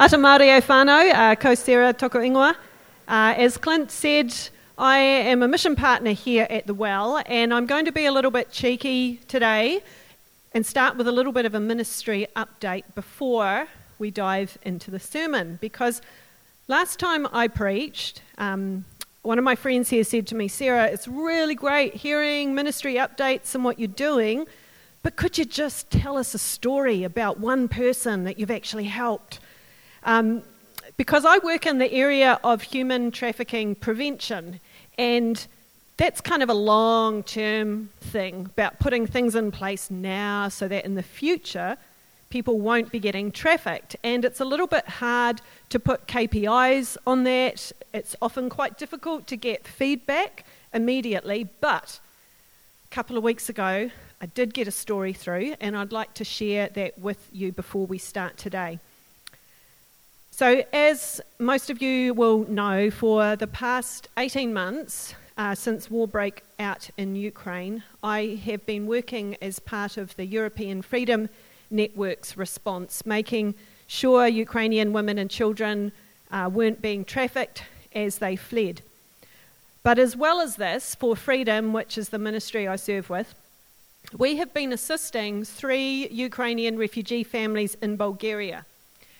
Ata Māori o whānau, uh, ko Sarah toko ingoa. Uh, as Clint said, I am a mission partner here at the Well, and I'm going to be a little bit cheeky today and start with a little bit of a ministry update before we dive into the sermon. Because last time I preached, um, one of my friends here said to me, Sarah, it's really great hearing ministry updates and what you're doing, but could you just tell us a story about one person that you've actually helped? Um, because I work in the area of human trafficking prevention, and that's kind of a long term thing about putting things in place now so that in the future people won't be getting trafficked. And it's a little bit hard to put KPIs on that. It's often quite difficult to get feedback immediately, but a couple of weeks ago, I did get a story through, and I'd like to share that with you before we start today. So, as most of you will know, for the past 18 months, uh, since war broke out in Ukraine, I have been working as part of the European Freedom Network's response, making sure Ukrainian women and children uh, weren't being trafficked as they fled. But as well as this, for Freedom, which is the ministry I serve with, we have been assisting three Ukrainian refugee families in Bulgaria.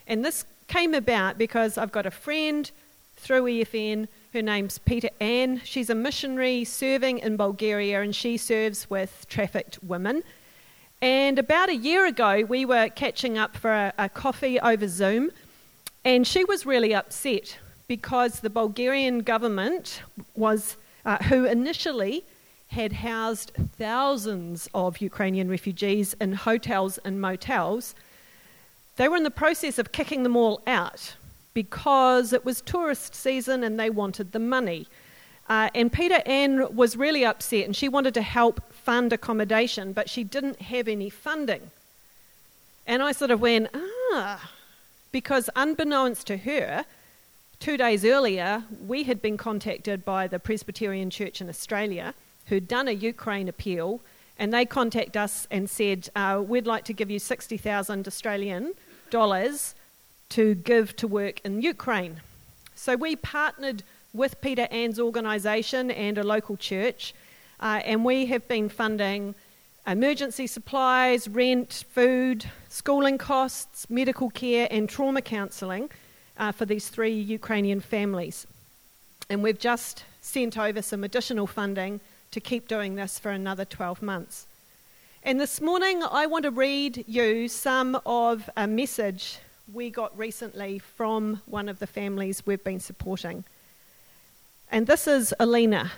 And this came about because I've got a friend through EFN. Her name's Peter Ann. She's a missionary serving in Bulgaria and she serves with trafficked women. And about a year ago, we were catching up for a, a coffee over Zoom, and she was really upset because the Bulgarian government was, uh, who initially had housed thousands of Ukrainian refugees in hotels and motels, they were in the process of kicking them all out because it was tourist season and they wanted the money. Uh, and Peter Ann was really upset and she wanted to help fund accommodation, but she didn't have any funding. And I sort of went, ah, because unbeknownst to her, two days earlier, we had been contacted by the Presbyterian Church in Australia, who'd done a Ukraine appeal, and they contacted us and said, uh, We'd like to give you 60,000 Australian dollars to give to work in Ukraine. So we partnered with Peter Ann's organisation and a local church, uh, and we have been funding emergency supplies, rent, food, schooling costs, medical care, and trauma counselling uh, for these three Ukrainian families. And we've just sent over some additional funding to keep doing this for another 12 months. And this morning, I want to read you some of a message we got recently from one of the families we've been supporting. And this is Alina.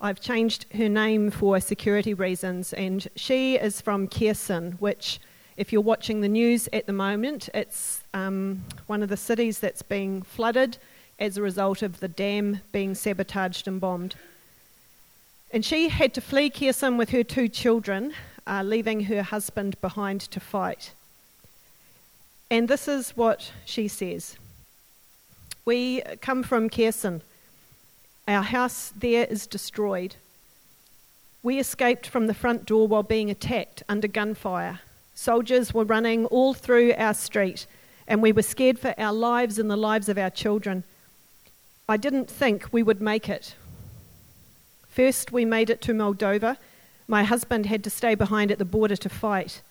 I've changed her name for security reasons, and she is from Kherson, which, if you're watching the news at the moment, it's um, one of the cities that's being flooded as a result of the dam being sabotaged and bombed. And she had to flee Kherson with her two children, uh, leaving her husband behind to fight. And this is what she says We come from Kherson. Our house there is destroyed. We escaped from the front door while being attacked under gunfire. Soldiers were running all through our street, and we were scared for our lives and the lives of our children. I didn't think we would make it. First, we made it to Moldova. My husband had to stay behind at the border to fight.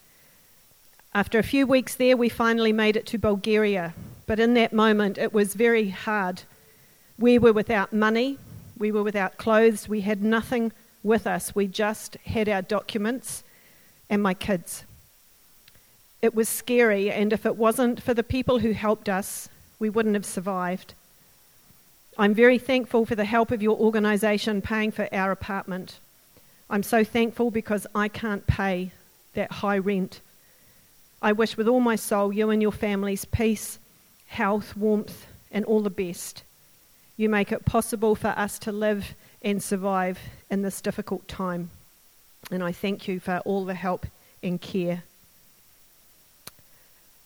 After a few weeks there, we finally made it to Bulgaria. But in that moment, it was very hard. We were without money, we were without clothes, we had nothing with us. We just had our documents and my kids. It was scary, and if it wasn't for the people who helped us, we wouldn't have survived. I'm very thankful for the help of your organisation paying for our apartment. I'm so thankful because I can't pay that high rent. I wish with all my soul you and your families peace, health, warmth, and all the best. You make it possible for us to live and survive in this difficult time. And I thank you for all the help and care.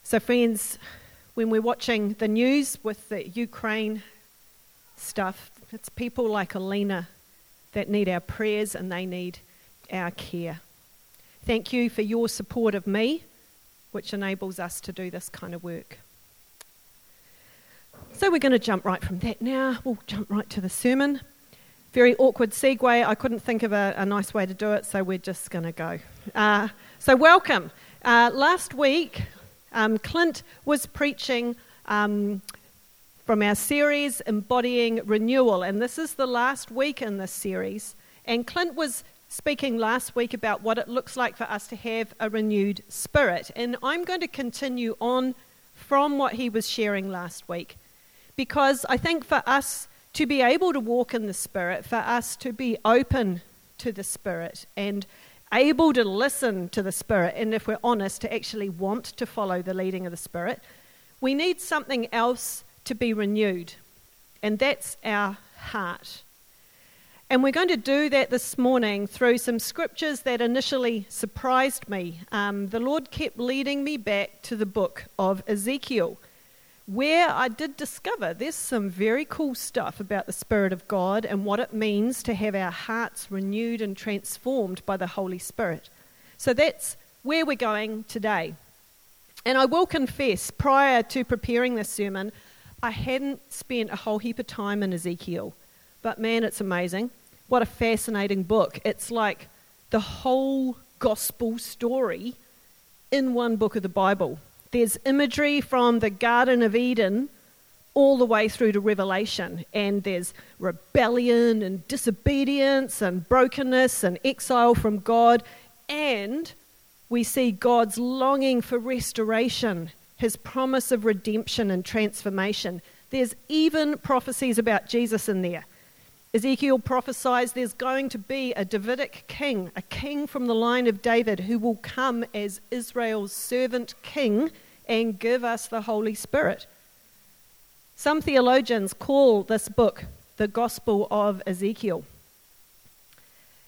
So, friends, when we're watching the news with the Ukraine stuff. It's people like Alina that need our prayers and they need our care. Thank you for your support of me which enables us to do this kind of work. So we're going to jump right from that now. We'll jump right to the sermon. Very awkward segue. I couldn't think of a, a nice way to do it, so we're just going to go. Uh, so, welcome. Uh, last week, um, Clint was preaching um, from our series Embodying Renewal, and this is the last week in this series. And Clint was speaking last week about what it looks like for us to have a renewed spirit. And I'm going to continue on from what he was sharing last week because I think for us to be able to walk in the Spirit, for us to be open to the Spirit and able to listen to the Spirit, and if we're honest, to actually want to follow the leading of the Spirit, we need something else to be renewed, and that's our heart. And we're going to do that this morning through some scriptures that initially surprised me. Um, the Lord kept leading me back to the book of Ezekiel where I did discover there's some very cool stuff about the Spirit of God and what it means to have our hearts renewed and transformed by the Holy Spirit. So that's where we're going today. And I will confess, prior to preparing this sermon, I hadn't spent a whole heap of time in Ezekiel. But man, it's amazing. What a fascinating book. It's like the whole gospel story in one book of the Bible. There's imagery from the Garden of Eden all the way through to Revelation, and there's rebellion and disobedience and brokenness and exile from God, and we see God's longing for restoration, his promise of redemption and transformation. There's even prophecies about Jesus in there. Ezekiel prophesies there's going to be a Davidic king, a king from the line of David, who will come as Israel's servant king and give us the Holy Spirit. Some theologians call this book the Gospel of Ezekiel.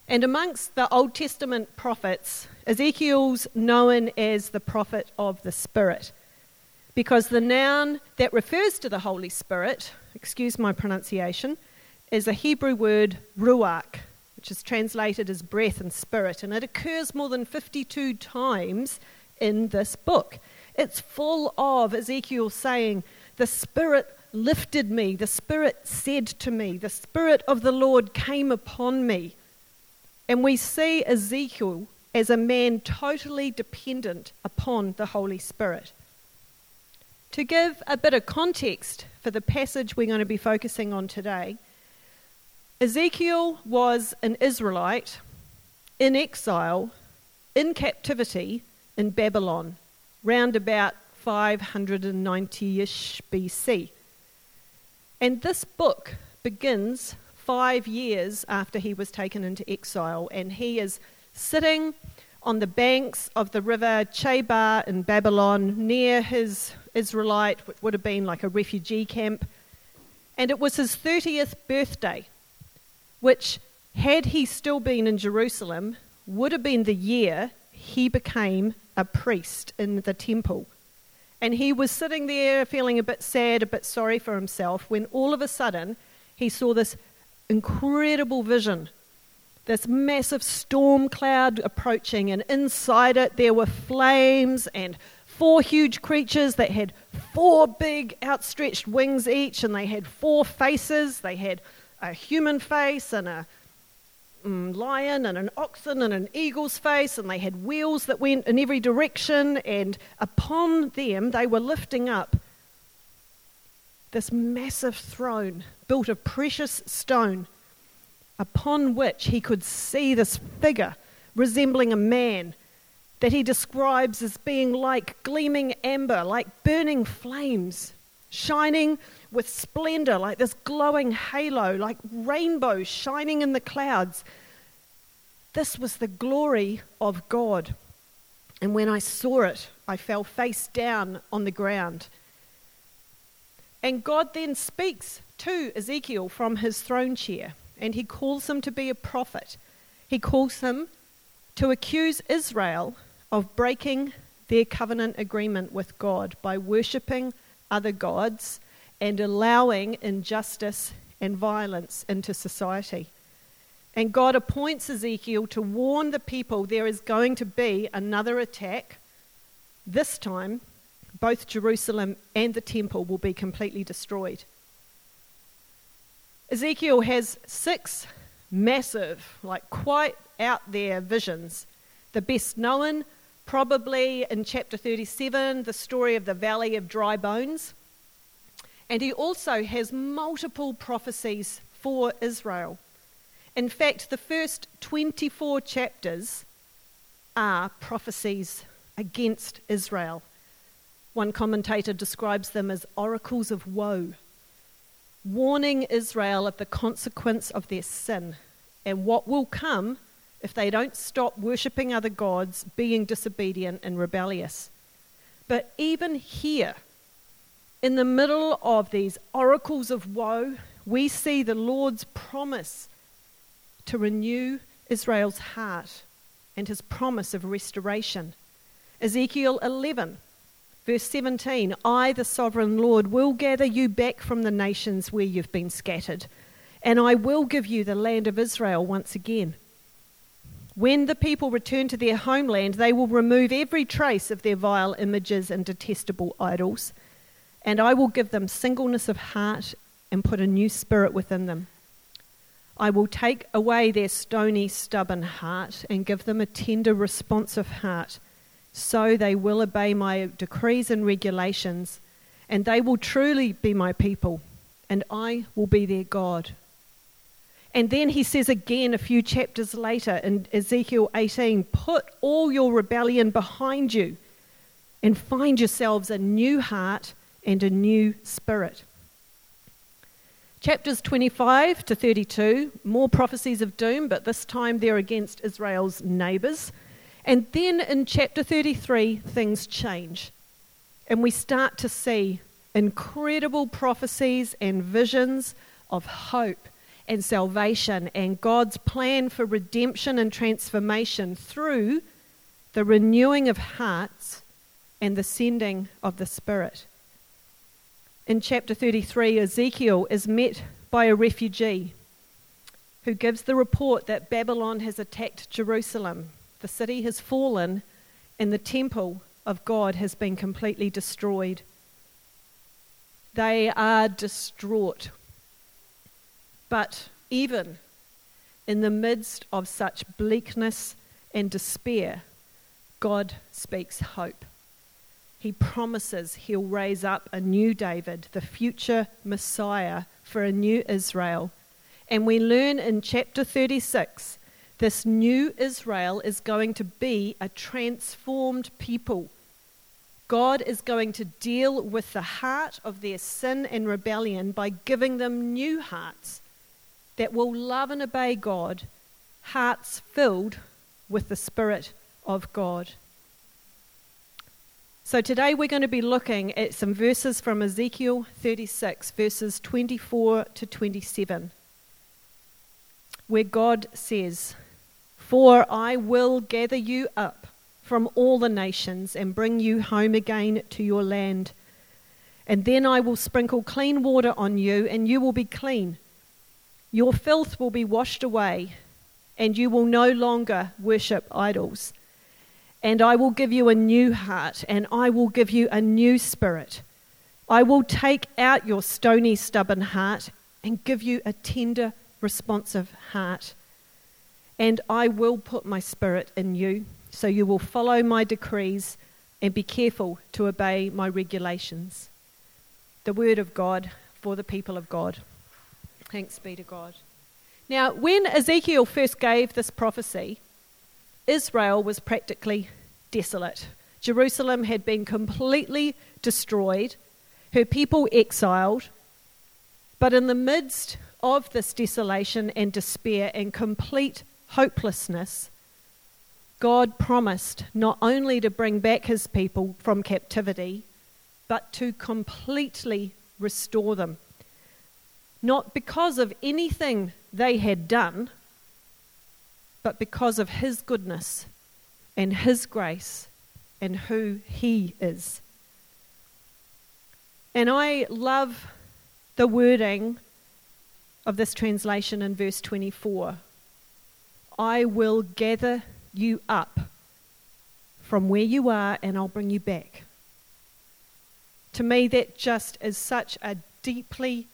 And amongst the Old Testament prophets, Ezekiel's known as the prophet of the Spirit because the noun that refers to the Holy Spirit, excuse my pronunciation, is a Hebrew word ruach, which is translated as breath and spirit, and it occurs more than 52 times in this book. It's full of Ezekiel saying, The Spirit lifted me, the Spirit said to me, the Spirit of the Lord came upon me. And we see Ezekiel as a man totally dependent upon the Holy Spirit. To give a bit of context for the passage we're going to be focusing on today, Ezekiel was an Israelite in exile, in captivity in Babylon round about 590 ish BC. And this book begins five years after he was taken into exile, and he is sitting on the banks of the river Chebar in Babylon near his Israelite, which would have been like a refugee camp. And it was his 30th birthday, which, had he still been in Jerusalem, would have been the year he became a priest in the temple. And he was sitting there feeling a bit sad, a bit sorry for himself, when all of a sudden he saw this incredible vision this massive storm cloud approaching, and inside it there were flames and four huge creatures that had four big outstretched wings each, and they had four faces. They had a human face and a mm, lion and an oxen and an eagle's face, and they had wheels that went in every direction, and upon them they were lifting up this massive throne built of precious stone, upon which he could see this figure resembling a man that he describes as being like gleaming amber, like burning flames, shining with splendor, like this glowing halo, like rainbow shining in the clouds. This was the glory of God. And when I saw it, I fell face down on the ground. And God then speaks to Ezekiel from his throne chair, and he calls him to be a prophet. He calls him to accuse Israel of breaking their covenant agreement with God by worshipping other gods and allowing injustice and violence into society. And God appoints Ezekiel to warn the people there is going to be another attack this time, both Jerusalem and the temple will be completely destroyed. Ezekiel has six massive, like quite out there visions. The best known, probably in chapter 37, the story of the valley of dry bones. And he also has multiple prophecies for Israel. In fact, the first 24 chapters are prophecies against Israel. One commentator describes them as oracles of woe, warning Israel of the consequence of their sin and what will come if they don't stop worshipping other gods, being disobedient and rebellious. But even here, in the middle of these oracles of woe, we see the Lord's promise to renew Israel's heart and his promise of restoration. Ezekiel 11, verse 17 I, the sovereign Lord, will gather you back from the nations where you've been scattered, and I will give you the land of Israel once again. When the people return to their homeland, they will remove every trace of their vile images and detestable idols, and I will give them singleness of heart and put a new spirit within them. I will take away their stony, stubborn heart and give them a tender, responsive heart so they will obey my decrees and regulations, and they will truly be my people, and I will be their God. And then he says again a few chapters later in Ezekiel 18 Put all your rebellion behind you and find yourselves a new heart and a new spirit. Chapters 25 to 32, more prophecies of doom, but this time they're against Israel's neighbours. And then in chapter 33, things change. And we start to see incredible prophecies and visions of hope and salvation and God's plan for redemption and transformation through the renewing of hearts and the sending of the Spirit. In chapter 33, Ezekiel is met by a refugee who gives the report that Babylon has attacked Jerusalem the city has fallen and the temple of God has been completely destroyed. They are distraught. But even in the midst of such bleakness and despair, God speaks hope. He promises he'll raise up a new David, the future Messiah for a new Israel. And we learn in chapter 36 this new Israel is going to be a transformed people. God is going to deal with the heart of their sin and rebellion by giving them new hearts that will love and obey God, hearts filled with the Spirit of God. So today we're going to be looking at some verses from Ezekiel 36, verses 24 to 27, where God says, for I will gather you up from all the nations and bring you home again to your land. And then I will sprinkle clean water on you, and you will be clean. Your filth will be washed away, and you will no longer worship idols. And I will give you a new heart, and I will give you a new spirit. I will take out your stony, stubborn heart and give you a tender, responsive heart and I will put my spirit in you, so you will follow my decrees and be careful to obey my regulations. The word of God for the people of God. Thanks be to God. Now, when Ezekiel first gave this prophecy, Israel was practically desolate. Jerusalem had been completely destroyed, her people exiled. But in the midst of this desolation and despair and complete hopelessness, God promised not only to bring back his people from captivity, but to completely restore them. Not because of anything they had done, but because of his goodness and his grace and who he is. And I love the wording of this translation in verse 24 I will gather you up from where you are and I'll bring you back. To me, that just is such a deeply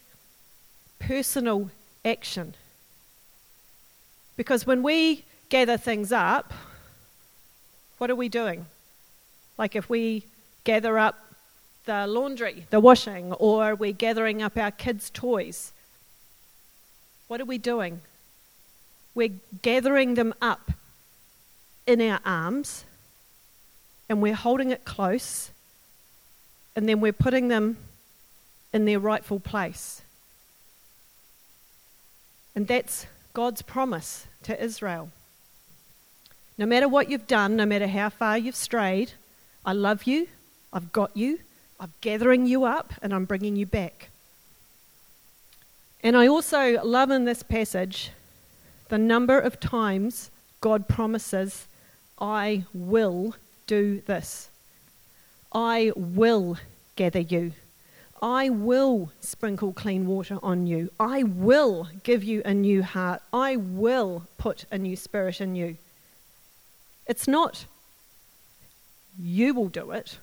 personal action. Because when we gather things up, what are we doing? Like if we gather up the laundry, the washing, or we're gathering up our kids' toys, what are we doing? We're gathering them up in our arms and we're holding it close and then we're putting them in their rightful place. And that's God's promise to Israel. No matter what you've done, no matter how far you've strayed, I love you, I've got you, I'm gathering you up, and I'm bringing you back. And I also love in this passage the number of times God promises, I will do this. I will gather you. I will sprinkle clean water on you. I will give you a new heart. I will put a new spirit in you. It's not you will do it.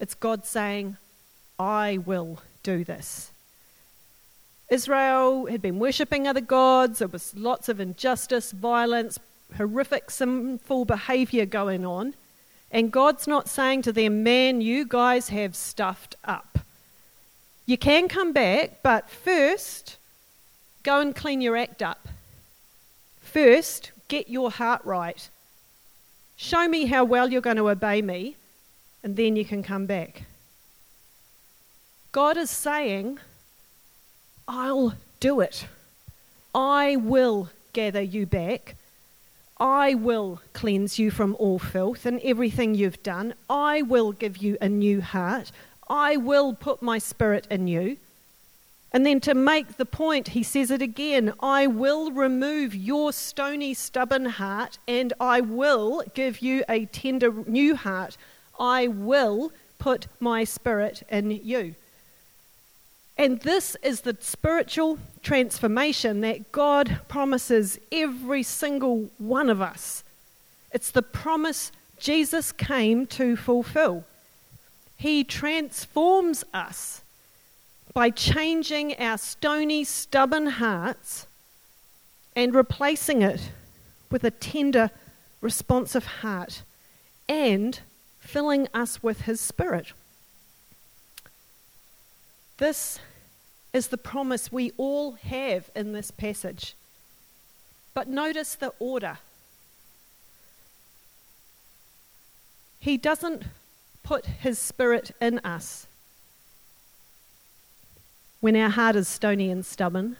It's God saying, I will do this. Israel had been worshipping other gods. There was lots of injustice, violence, horrific sinful behavior going on. And God's not saying to them, man, you guys have stuffed up. You can come back, but first, go and clean your act up. First, get your heart right. Show me how well you're going to obey me, and then you can come back. God is saying, I'll do it. I will gather you back. I will cleanse you from all filth and everything you've done. I will give you a new heart. I will put my spirit in you. And then to make the point, he says it again I will remove your stony, stubborn heart, and I will give you a tender new heart. I will put my spirit in you. And this is the spiritual transformation that God promises every single one of us. It's the promise Jesus came to fulfill. He transforms us by changing our stony, stubborn hearts and replacing it with a tender, responsive heart and filling us with His Spirit. This is the promise we all have in this passage. But notice the order. He doesn't put his spirit in us when our heart is stony and stubborn.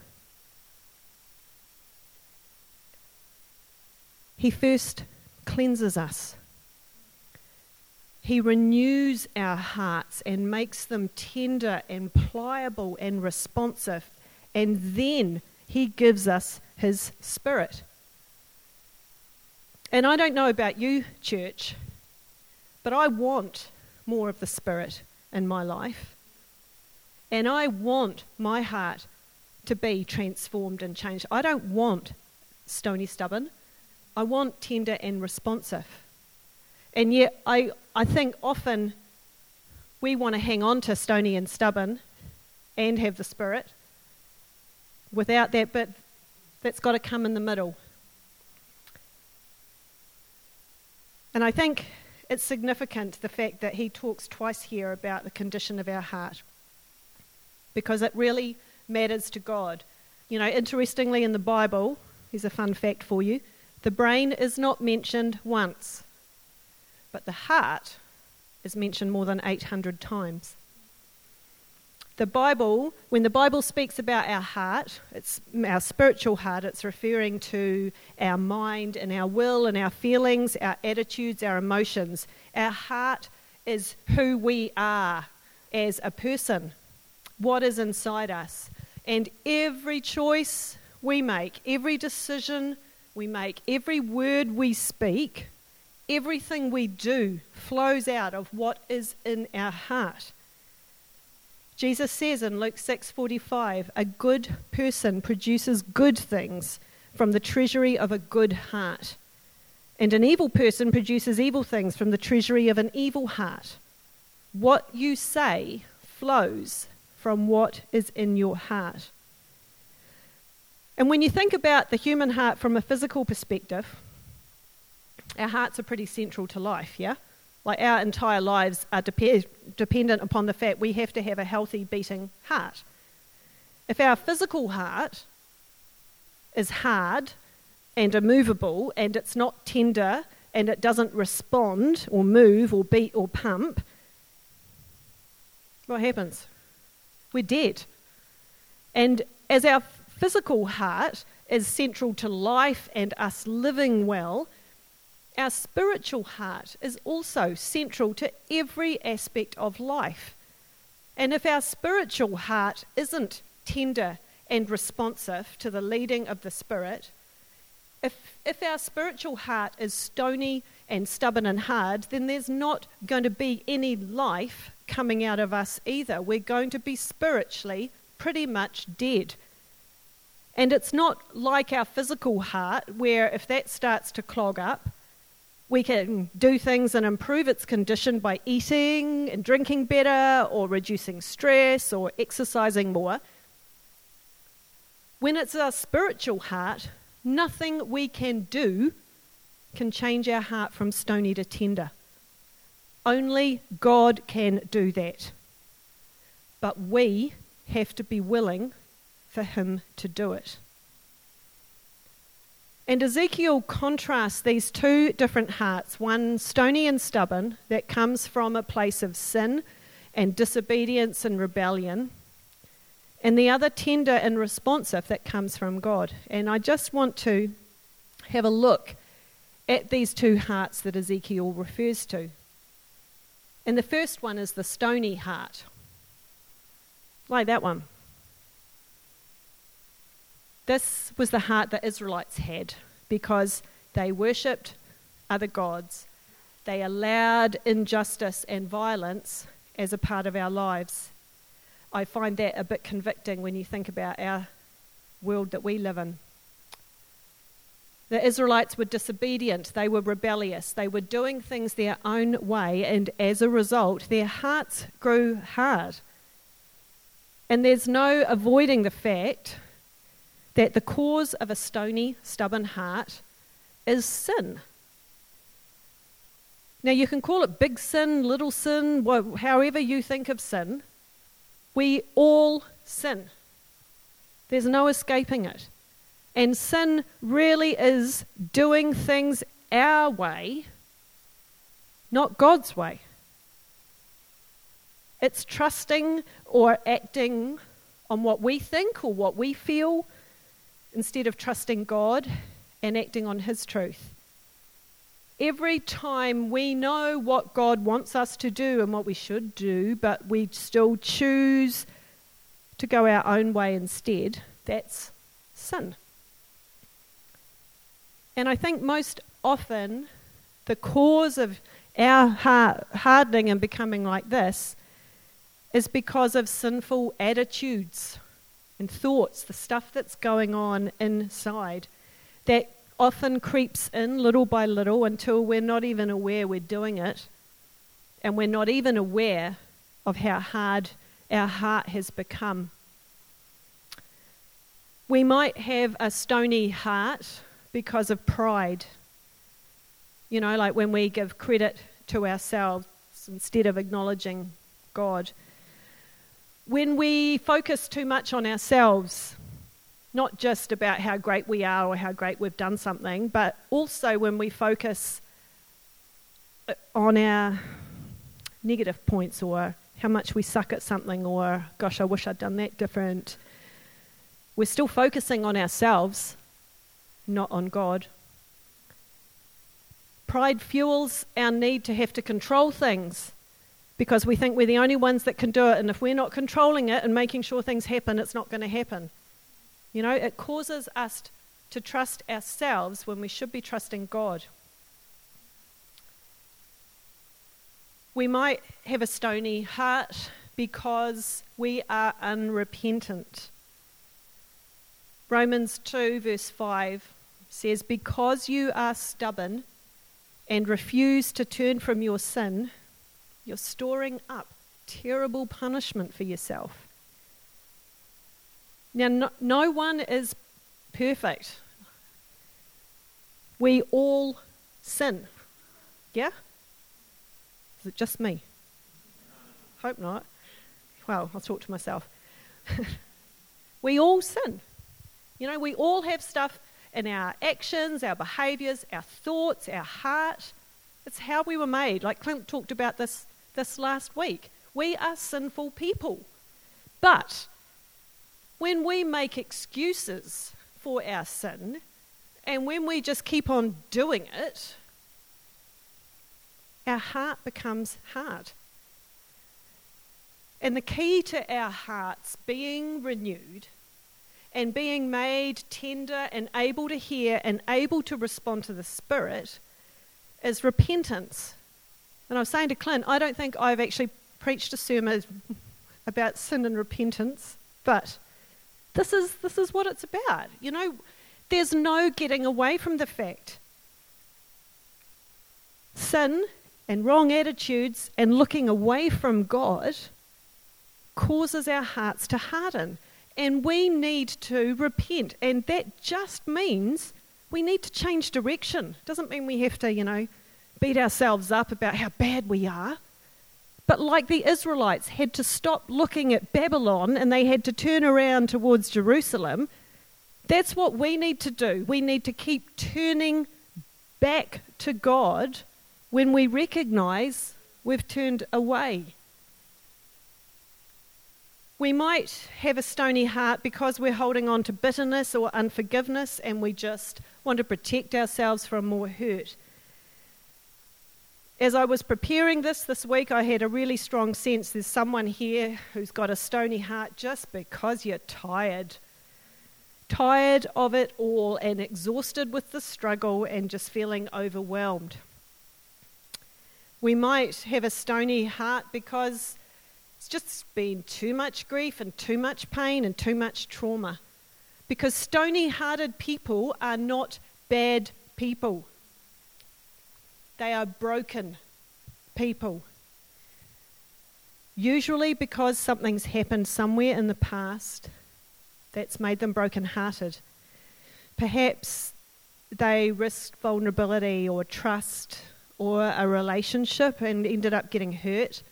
He first cleanses us. He renews our hearts and makes them tender and pliable and responsive. And then He gives us His Spirit. And I don't know about you, church, but I want more of the Spirit in my life. And I want my heart to be transformed and changed. I don't want stony stubborn. I want tender and responsive. And yet, I, I think often we want to hang on to stony and stubborn and have the Spirit without that but that's got to come in the middle. And I think it's significant the fact that he talks twice here about the condition of our heart because it really matters to God. You know, interestingly, in the Bible, here's a fun fact for you the brain is not mentioned once. But the heart is mentioned more than 800 times. The Bible, when the Bible speaks about our heart, it's our spiritual heart, it's referring to our mind and our will and our feelings, our attitudes, our emotions. Our heart is who we are as a person, what is inside us. And every choice we make, every decision we make, every word we speak Everything we do flows out of what is in our heart. Jesus says in Luke 6:45, a good person produces good things from the treasury of a good heart. And an evil person produces evil things from the treasury of an evil heart. What you say flows from what is in your heart. And when you think about the human heart from a physical perspective, our hearts are pretty central to life, yeah? Like our entire lives are dep- dependent upon the fact we have to have a healthy beating heart. If our physical heart is hard and immovable and it's not tender and it doesn't respond or move or beat or pump, what happens? We're dead. And as our physical heart is central to life and us living well, our spiritual heart is also central to every aspect of life. And if our spiritual heart isn't tender and responsive to the leading of the Spirit, if, if our spiritual heart is stony and stubborn and hard, then there's not going to be any life coming out of us either. We're going to be spiritually pretty much dead. And it's not like our physical heart, where if that starts to clog up, we can do things and improve its condition by eating and drinking better, or reducing stress, or exercising more. When it's our spiritual heart, nothing we can do can change our heart from stony to tender. Only God can do that. But we have to be willing for Him to do it. And Ezekiel contrasts these two different hearts one stony and stubborn, that comes from a place of sin and disobedience and rebellion, and the other tender and responsive that comes from God. And I just want to have a look at these two hearts that Ezekiel refers to. And the first one is the stony heart, like that one. This was the heart that Israelites had because they worshipped other gods. They allowed injustice and violence as a part of our lives. I find that a bit convicting when you think about our world that we live in. The Israelites were disobedient, they were rebellious, they were doing things their own way, and as a result, their hearts grew hard. And there's no avoiding the fact that the cause of a stony, stubborn heart is sin. Now, you can call it big sin, little sin, however you think of sin. We all sin. There's no escaping it. And sin really is doing things our way, not God's way. It's trusting or acting on what we think or what we feel instead of trusting God and acting on His truth. Every time we know what God wants us to do and what we should do, but we still choose to go our own way instead, that's sin. And I think most often the cause of our hardening and becoming like this is because of sinful attitudes and thoughts, the stuff that's going on inside that often creeps in little by little until we're not even aware we're doing it and we're not even aware of how hard our heart has become. We might have a stony heart because of pride. You know, like when we give credit to ourselves instead of acknowledging God when we focus too much on ourselves, not just about how great we are or how great we've done something, but also when we focus uh, on our negative points or how much we suck at something or, gosh, I wish I'd done that different. We're still focusing on ourselves, not on God. Pride fuels our need to have to control things because we think we're the only ones that can do it, and if we're not controlling it and making sure things happen, it's not going to happen. You know, it causes us to trust ourselves when we should be trusting God. We might have a stony heart because we are unrepentant. Romans 2, verse 5 says, Because you are stubborn and refuse to turn from your sin, you're storing up terrible punishment for yourself. Now, no, no one is perfect. We all sin. Yeah? Is it just me? Hope not. Well, I'll talk to myself. we all sin. You know, we all have stuff in our actions, our behaviours, our thoughts, our heart. It's how we were made. Like Clint talked about this, this last week. We are sinful people. But when we make excuses for our sin, and when we just keep on doing it, our heart becomes hard. And the key to our hearts being renewed and being made tender and able to hear and able to respond to the Spirit is repentance. And I was saying to Clint, I don't think I've actually preached a sermon about sin and repentance, but this is, this is what it's about. You know, there's no getting away from the fact. Sin and wrong attitudes and looking away from God causes our hearts to harden. And we need to repent. And that just means we need to change direction. Doesn't mean we have to, you know, beat ourselves up about how bad we are. But like the Israelites had to stop looking at Babylon and they had to turn around towards Jerusalem, that's what we need to do. We need to keep turning back to God when we recognize we've turned away. We might have a stony heart because we're holding on to bitterness or unforgiveness and we just want to protect ourselves from more hurt. As I was preparing this this week, I had a really strong sense there's someone here who's got a stony heart just because you're tired. Tired of it all and exhausted with the struggle and just feeling overwhelmed. We might have a stony heart because it's just been too much grief and too much pain and too much trauma. Because stony hearted people are not bad people, they are broken people. Usually, because something's happened somewhere in the past that's made them broken hearted. Perhaps they risked vulnerability or trust or a relationship and ended up getting hurt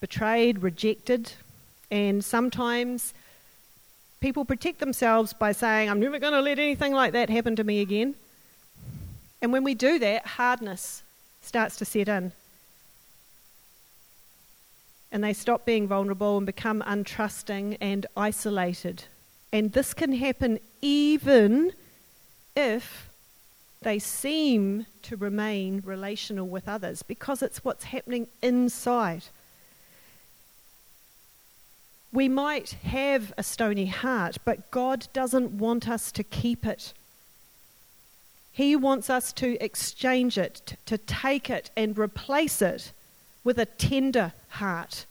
betrayed, rejected, and sometimes people protect themselves by saying, I'm never going to let anything like that happen to me again. And when we do that, hardness starts to set in. And they stop being vulnerable and become untrusting and isolated. And this can happen even if they seem to remain relational with others because it's what's happening inside. We might have a stony heart, but God doesn't want us to keep it. He wants us to exchange it, to take it and replace it with a tender heart.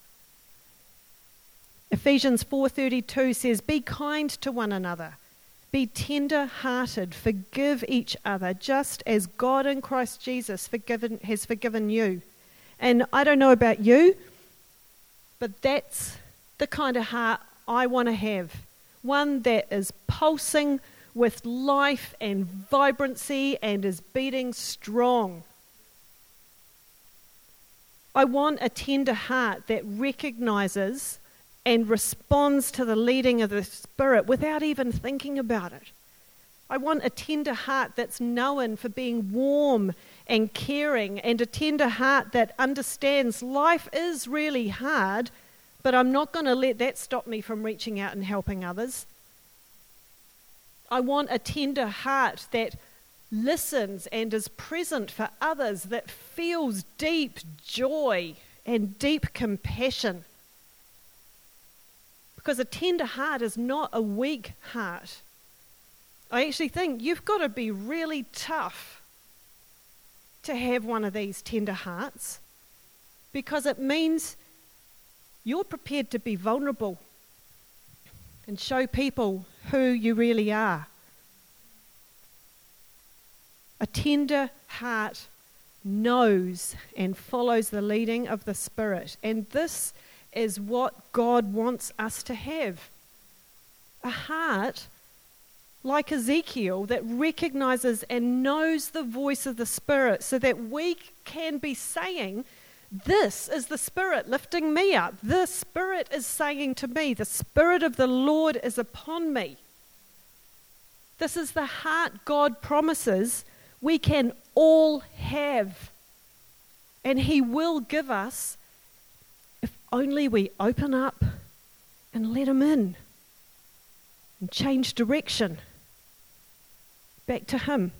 Ephesians 4:32 says, "Be kind to one another. Be tender-hearted, forgive each other, just as God in Christ Jesus forgiven, has forgiven you." And I don't know about you, but that's the kind of heart I want to have. One that is pulsing with life and vibrancy and is beating strong. I want a tender heart that recognizes and responds to the leading of the Spirit without even thinking about it. I want a tender heart that's known for being warm and caring, and a tender heart that understands life is really hard but I'm not going to let that stop me from reaching out and helping others. I want a tender heart that listens and is present for others, that feels deep joy and deep compassion. Because a tender heart is not a weak heart. I actually think you've got to be really tough to have one of these tender hearts because it means you're prepared to be vulnerable and show people who you really are. A tender heart knows and follows the leading of the Spirit. And this is what God wants us to have a heart like Ezekiel that recognizes and knows the voice of the Spirit so that we can be saying, This is the Spirit lifting me up. The Spirit is saying to me, The Spirit of the Lord is upon me. This is the heart God promises we can all have. And He will give us if only we open up and let Him in and change direction back to Him.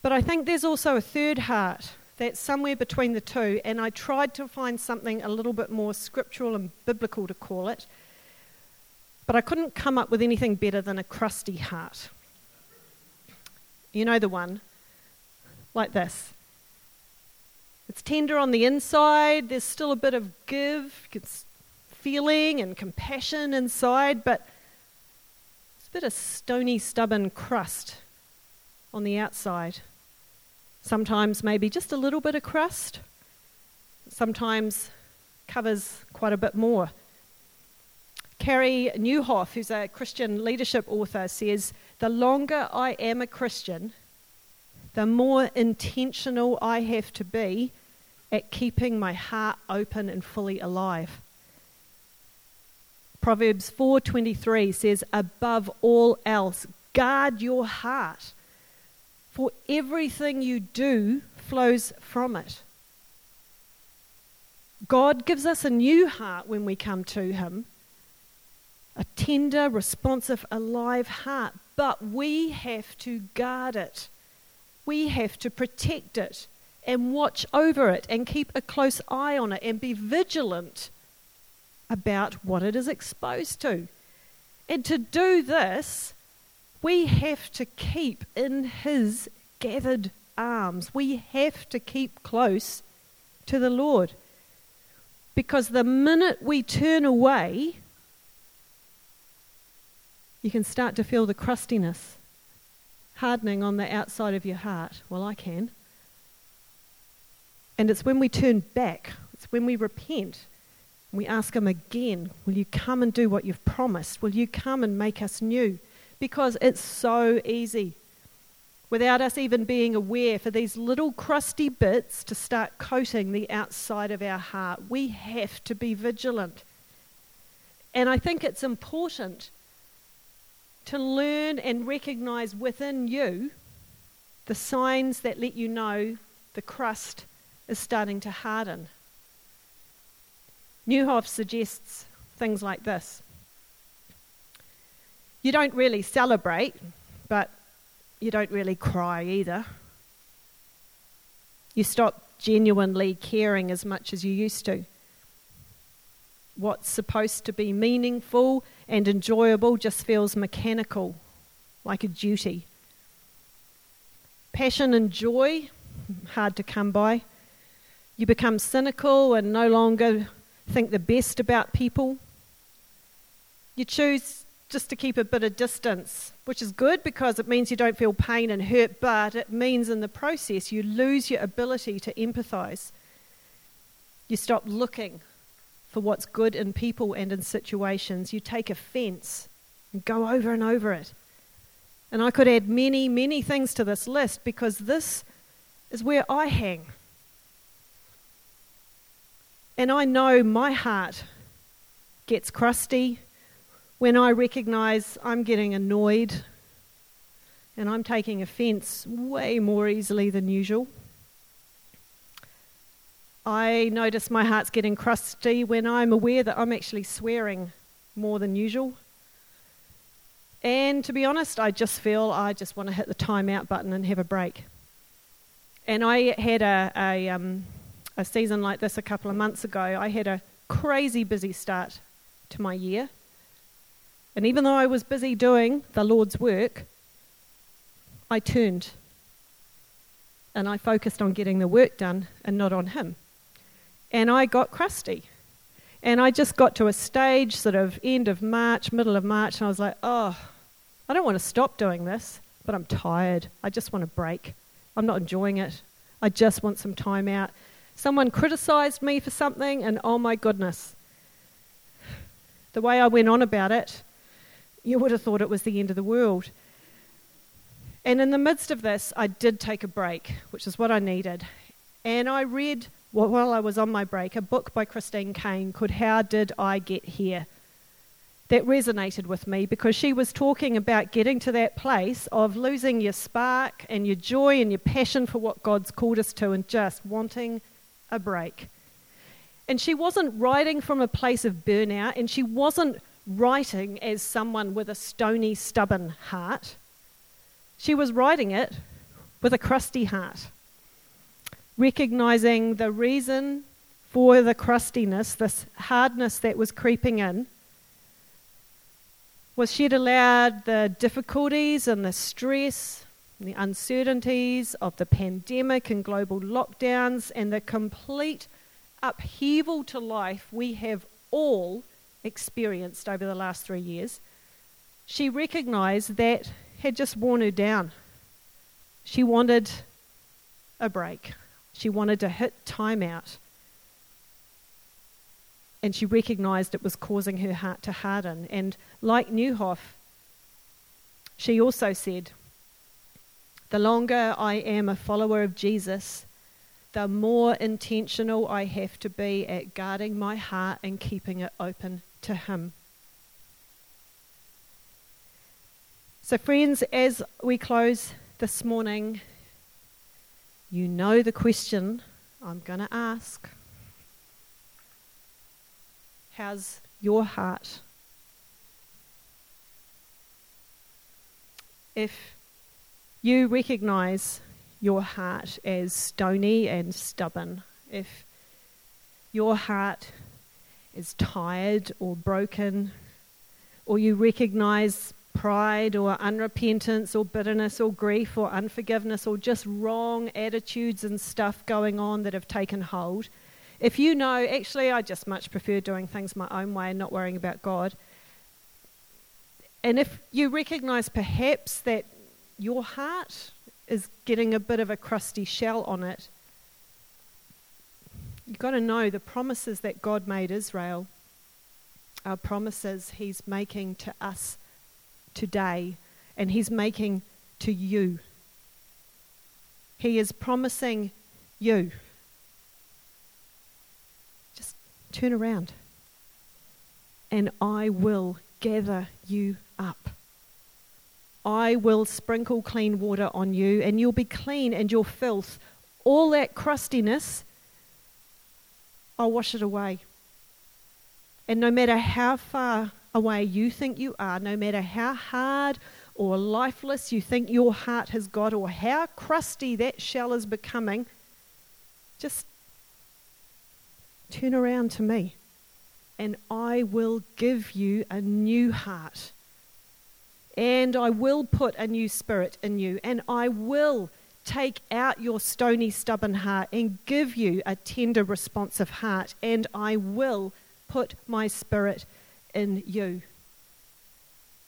But I think there's also a third heart that's somewhere between the two, and I tried to find something a little bit more scriptural and biblical to call it. But I couldn't come up with anything better than a crusty heart. You know the one, like this. It's tender on the inside, there's still a bit of give, it's feeling and compassion inside, but it's a bit of stony, stubborn crust on the outside. Sometimes maybe just a little bit of crust, sometimes covers quite a bit more. Carey Nieuwhof, who's a Christian leadership author, says, The longer I am a Christian, the more intentional I have to be at keeping my heart open and fully alive. Proverbs 4:23 says above all else guard your heart for everything you do flows from it. God gives us a new heart when we come to him a tender, responsive, alive heart. But we have to guard it. We have to protect it and watch over it and keep a close eye on it and be vigilant about what it is exposed to. And to do this, we have to keep in His gathered arms. We have to keep close to the Lord. Because the minute we turn away, you can start to feel the crustiness hardening on the outside of your heart. Well, I can. And it's when we turn back, it's when we repent, we ask Him again, Will you come and do what you've promised? Will you come and make us new? Because it's so easy, without us even being aware, for these little crusty bits to start coating the outside of our heart. We have to be vigilant. And I think it's important to learn and recognize within you the signs that let you know the crust is starting to harden. Nieuwhof suggests things like this You don't really celebrate, but you don't really cry either. You stop genuinely caring as much as you used to. What's supposed to be meaningful and enjoyable just feels mechanical, like a duty. Passion and joy, hard to come by. You become cynical and no longer think the best about people. You choose just to keep a bit of distance, which is good because it means you don't feel pain and hurt, but it means in the process you lose your ability to empathize. You stop looking for what's good in people and in situations. You take offense and go over and over it. And I could add many, many things to this list because this is where I hang. And I know my heart gets crusty when I recognize I'm getting annoyed and I'm taking offense way more easily than usual. I notice my heart's getting crusty when I'm aware that I'm actually swearing more than usual. And to be honest, I just feel I just want to hit the timeout button and have a break. And I had a, a, um, a season like this a couple of months ago. I had a crazy busy start to my year. And even though I was busy doing the Lord's work, I turned and I focused on getting the work done and not on Him and I got crusty. And I just got to a stage, sort of end of March, middle of March, and I was like, oh, I don't want to stop doing this, but I'm tired. I just want a break. I'm not enjoying it. I just want some time out. Someone criticized me for something, and oh my goodness, the way I went on about it, you would have thought it was the end of the world. And in the midst of this, I did take a break, which is what I needed. And I read, while I was on my break, a book by Christine Caine called How Did I Get Here? That resonated with me because she was talking about getting to that place of losing your spark and your joy and your passion for what God's called us to and just wanting a break. And she wasn't writing from a place of burnout, and she wasn't writing as someone with a stony, stubborn heart. She was writing it with a crusty heart, recognizing the reason for the crustiness, this hardness that was creeping in, was she'd allowed the difficulties and the stress and the uncertainties of the pandemic and global lockdowns and the complete upheaval to life we have all experienced over the last three years, she recognized that had just worn her down. She wanted a break. She wanted to hit time out. And she recognized it was causing her heart to harden. And like Nieuwhof, she also said, the longer I am a follower of Jesus, the more intentional I have to be at guarding my heart and keeping it open to Him. So, friends, as we close this morning, you know the question I'm going to ask How's your heart? If you recognize your heart as stony and stubborn, if your heart is tired or broken, or you recognize pride or unrepentance or bitterness or grief or unforgiveness or just wrong attitudes and stuff going on that have taken hold, if you know, actually, I just much prefer doing things my own way and not worrying about God, and if you recognize perhaps that your heart is getting a bit of a crusty shell on it. You've got to know the promises that God made Israel are promises He's making to us today and He's making to you. He is promising you. Just turn around and I will gather you up. I will sprinkle clean water on you, and you'll be clean, and your filth, all that crustiness, I'll wash it away. And no matter how far away you think you are, no matter how hard or lifeless you think your heart has got, or how crusty that shell is becoming, just turn around to me, and I will give you a new heart and I will put a new spirit in you, and I will take out your stony, stubborn heart and give you a tender, responsive heart, and I will put my spirit in you.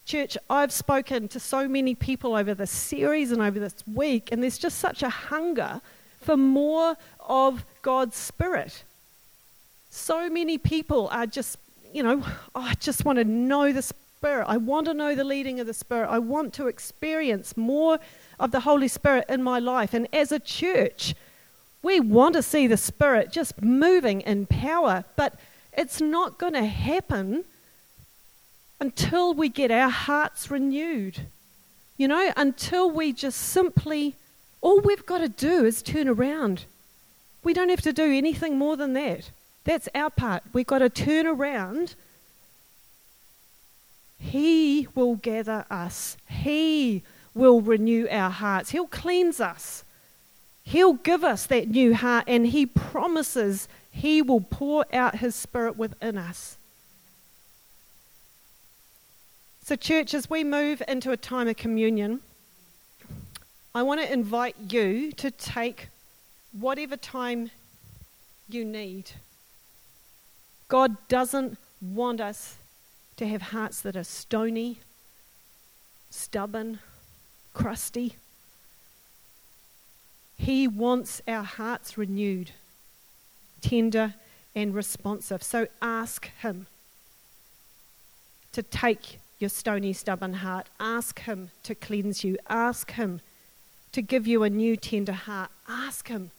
Church, I've spoken to so many people over this series and over this week, and there's just such a hunger for more of God's Spirit. So many people are just, you know, oh, I just want to know the Spirit Spirit. I want to know the leading of the Spirit. I want to experience more of the Holy Spirit in my life. And as a church, we want to see the Spirit just moving in power, but it's not going to happen until we get our hearts renewed. You know, until we just simply, all we've got to do is turn around. We don't have to do anything more than that. That's our part. We've got to turn around he will gather us. He will renew our hearts. He'll cleanse us. He'll give us that new heart, and He promises He will pour out His Spirit within us. So, church, as we move into a time of communion, I want to invite you to take whatever time you need. God doesn't want us to have hearts that are stony, stubborn, crusty. He wants our hearts renewed, tender and responsive. So ask Him to take your stony, stubborn heart. Ask Him to cleanse you. Ask Him to give you a new, tender heart. Ask Him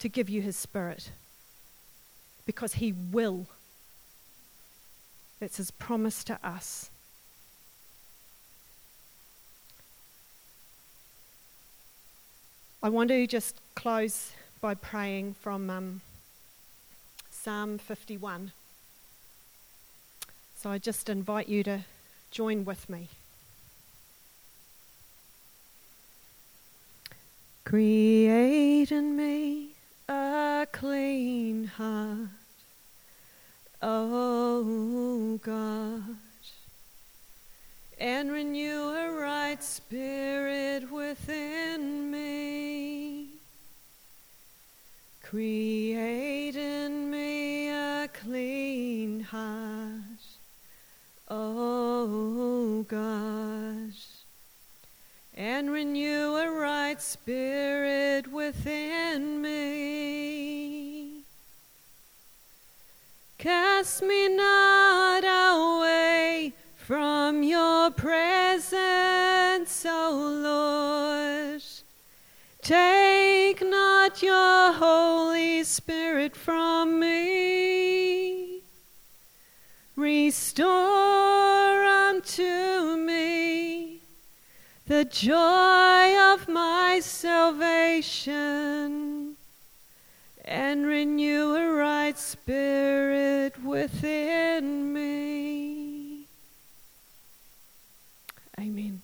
to give you His Spirit because He will. That's His promise to us. I want to just close by praying from um, Psalm 51. So I just invite you to join with me. Create in me a clean heart, oh God, and renew a right spirit within Create in me a clean heart, oh God and renew a right spirit within me. Cast me not away from your presence, O Lord. Take your Holy Spirit from me. Restore unto me the joy of my salvation and renew a right spirit within me. Amen.